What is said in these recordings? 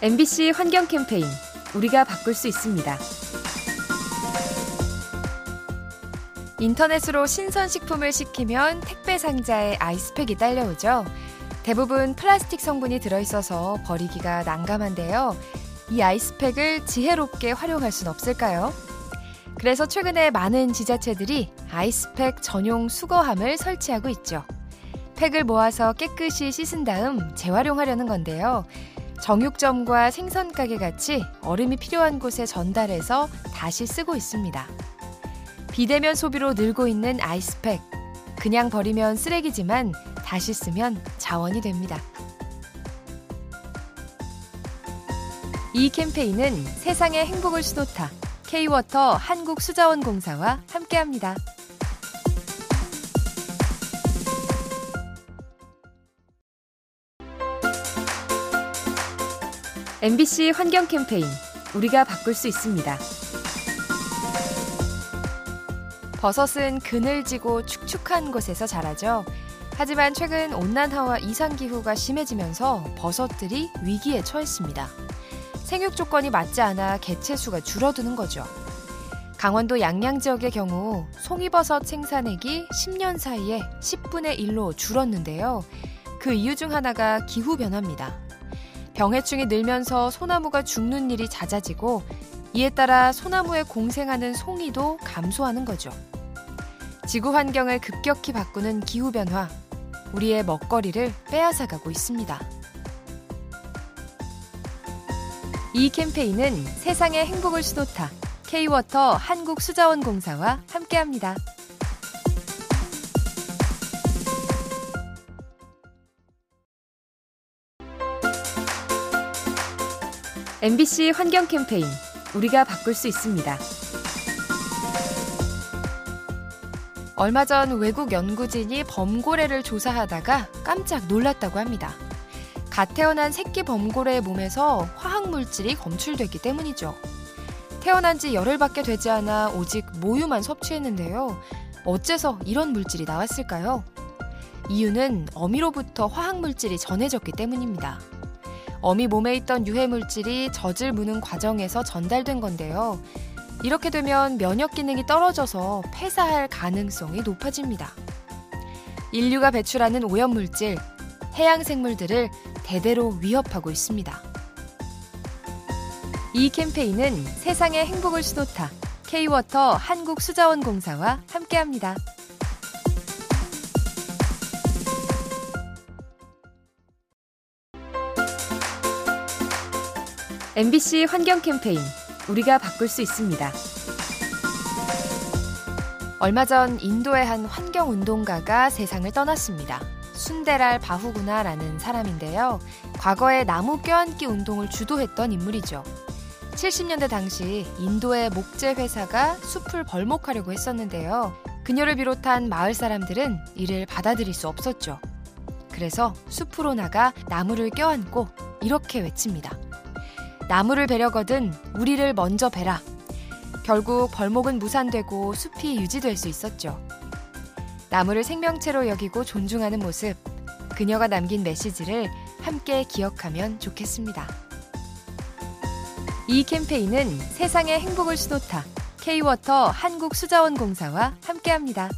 MBC 환경 캠페인 우리가 바꿀 수 있습니다. 인터넷으로 신선식품을 시키면 택배 상자에 아이스팩이 딸려오죠. 대부분 플라스틱 성분이 들어있어서 버리기가 난감한데요. 이 아이스팩을 지혜롭게 활용할 순 없을까요? 그래서 최근에 많은 지자체들이 아이스팩 전용 수거함을 설치하고 있죠. 팩을 모아서 깨끗이 씻은 다음 재활용하려는 건데요. 정육점과 생선가게 같이 얼음이 필요한 곳에 전달해서 다시 쓰고 있습니다. 비대면 소비로 늘고 있는 아이스팩. 그냥 버리면 쓰레기지만 다시 쓰면 자원이 됩니다. 이 캠페인은 세상의 행복을 수놓다. K-워터 한국수자원공사와 함께합니다. MBC 환경 캠페인 우리가 바꿀 수 있습니다. 버섯은 그늘지고 축축한 곳에서 자라죠. 하지만 최근 온난화와 이상기후가 심해지면서 버섯들이 위기에 처했습니다. 생육 조건이 맞지 않아 개체 수가 줄어드는 거죠. 강원도 양양 지역의 경우 송이버섯 생산액이 10년 사이에 10분의 1로 줄었는데요. 그 이유 중 하나가 기후 변화입니다. 병해충이 늘면서 소나무가 죽는 일이 잦아지고 이에 따라 소나무에 공생하는 송이도 감소하는 거죠. 지구 환경을 급격히 바꾸는 기후 변화, 우리의 먹거리를 빼앗아가고 있습니다. 이 캠페인은 세상의 행복을 수놓다 K-워터 한국수자원공사와 함께합니다. MBC 환경 캠페인 우리가 바꿀 수 있습니다. 얼마 전 외국 연구진이 범고래를 조사하다가 깜짝 놀랐다고 합니다. 갓 태어난 새끼 범고래의 몸에서 화학 물질이 검출됐기 때문이죠. 태어난 지 열흘밖에 되지 않아 오직 모유만 섭취했는데요. 어째서 이런 물질이 나왔을까요? 이유는 어미로부터 화학 물질이 전해졌기 때문입니다. 어미 몸에 있던 유해 물질이 젖을 무는 과정에서 전달된 건데요. 이렇게 되면 면역 기능이 떨어져서 폐사할 가능성이 높아집니다. 인류가 배출하는 오염 물질, 해양 생물들을 대대로 위협하고 있습니다. 이 캠페인은 세상의 행복을 수놓다 K-워터 한국수자원공사와 함께합니다. MBC 환경 캠페인 우리가 바꿀 수 있습니다. 얼마 전 인도의 한 환경 운동가가 세상을 떠났습니다. 순데랄 바후구나라는 사람인데요. 과거에 나무 껴안기 운동을 주도했던 인물이죠. 70년대 당시 인도의 목재 회사가 숲을 벌목하려고 했었는데요. 그녀를 비롯한 마을 사람들은 이를 받아들일 수 없었죠. 그래서 숲으로 나가 나무를 껴안고 이렇게 외칩니다. 나무를 베려거든 우리를 먼저 베라. 결국 벌목은 무산되고 숲이 유지될 수 있었죠. 나무를 생명체로 여기고 존중하는 모습, 그녀가 남긴 메시지를 함께 기억하면 좋겠습니다. 이 캠페인은 세상의 행복을 수놓다 K-워터 한국수자원공사와 함께합니다.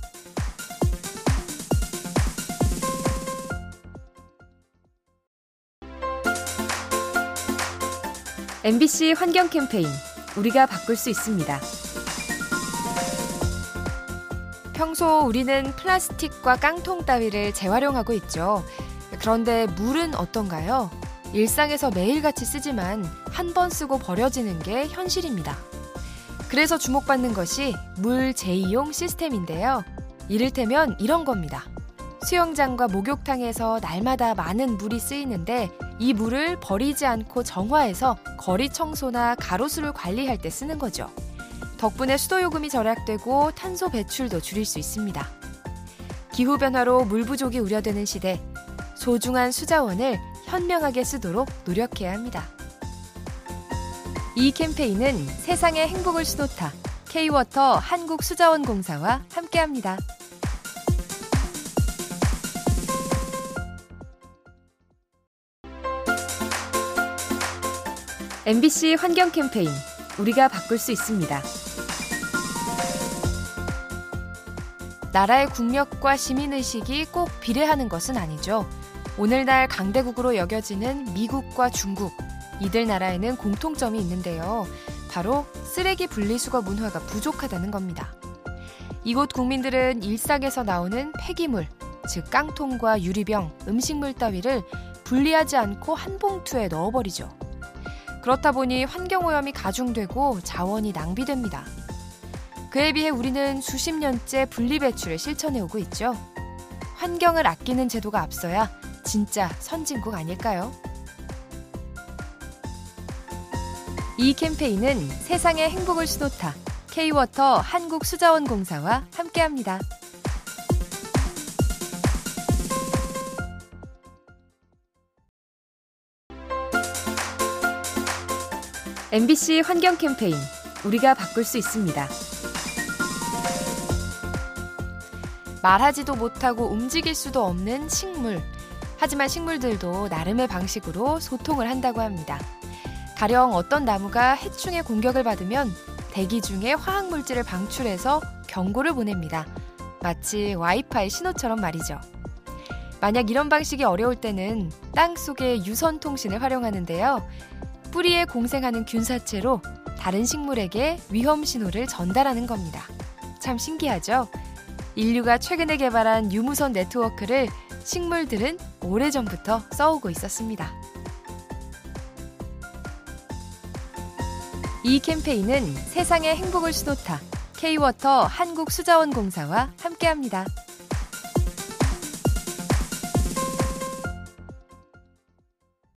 MBC 환경 캠페인 우리가 바꿀 수 있습니다. 평소 우리는 플라스틱과 깡통 따위를 재활용하고 있죠. 그런데 물은 어떤가요? 일상에서 매일같이 쓰지만 한 번 쓰고 버려지는 게 현실입니다. 그래서 주목받는 것이 물 재이용 시스템인데요. 이를테면 이런 겁니다. 수영장과 목욕탕에서 날마다 많은 물이 쓰이는데 이 물을 버리지 않고 정화해서 거리 청소나 가로수를 관리할 때 쓰는 거죠. 덕분에 수도 요금이 절약되고 탄소 배출도 줄일 수 있습니다. 기후 변화로 물 부족이 우려되는 시대, 소중한 수자원을 현명하게 쓰도록 노력해야 합니다. 이 캠페인은 세상의 행복을 수놓다 K-워터 한국수자원공사와 함께합니다. MBC 환경 캠페인 우리가 바꿀 수 있습니다. 나라의 국력과 시민의식이 꼭 비례하는 것은 아니죠. 오늘날 강대국으로 여겨지는 미국과 중국, 이들 나라에는 공통점이 있는데요. 바로 쓰레기 분리수거 문화가 부족하다는 겁니다. 이곳 국민들은 일상에서 나오는 폐기물, 즉 깡통과 유리병, 음식물 따위를 분리하지 않고 한 봉투에 넣어버리죠. 그렇다 보니 환경오염이 가중되고 자원이 낭비됩니다. 그에 비해 우리는 수십 년째 분리배출을 실천해오고 있죠. 환경을 아끼는 제도가 앞서야 진짜 선진국 아닐까요? 이 캠페인은 세상의 행복을 수놓다 K-워터 한국수자원공사와 함께합니다. MBC 환경 캠페인 우리가 바꿀 수 있습니다. 말하지도 못하고 움직일 수도 없는 식물. 하지만 식물들도 나름의 방식으로 소통을 한다고 합니다. 가령 어떤 나무가 해충의 공격을 받으면 대기 중에 화학물질을 방출해서 경고를 보냅니다. 마치 와이파이 신호처럼 말이죠. 만약 이런 방식이 어려울 때는 땅 속의 유선 통신을 활용하는데요. 뿌리에 공생하는 균사체로 다른 식물에게 위험 신호를 전달하는 겁니다. 참 신기하죠? 인류가 최근에 개발한 유무선 네트워크를 식물들은 오래전부터 써오고 있었습니다. 이 캠페인은 세상의 행복을 수놓다 K-워터 한국수자원공사와 함께합니다.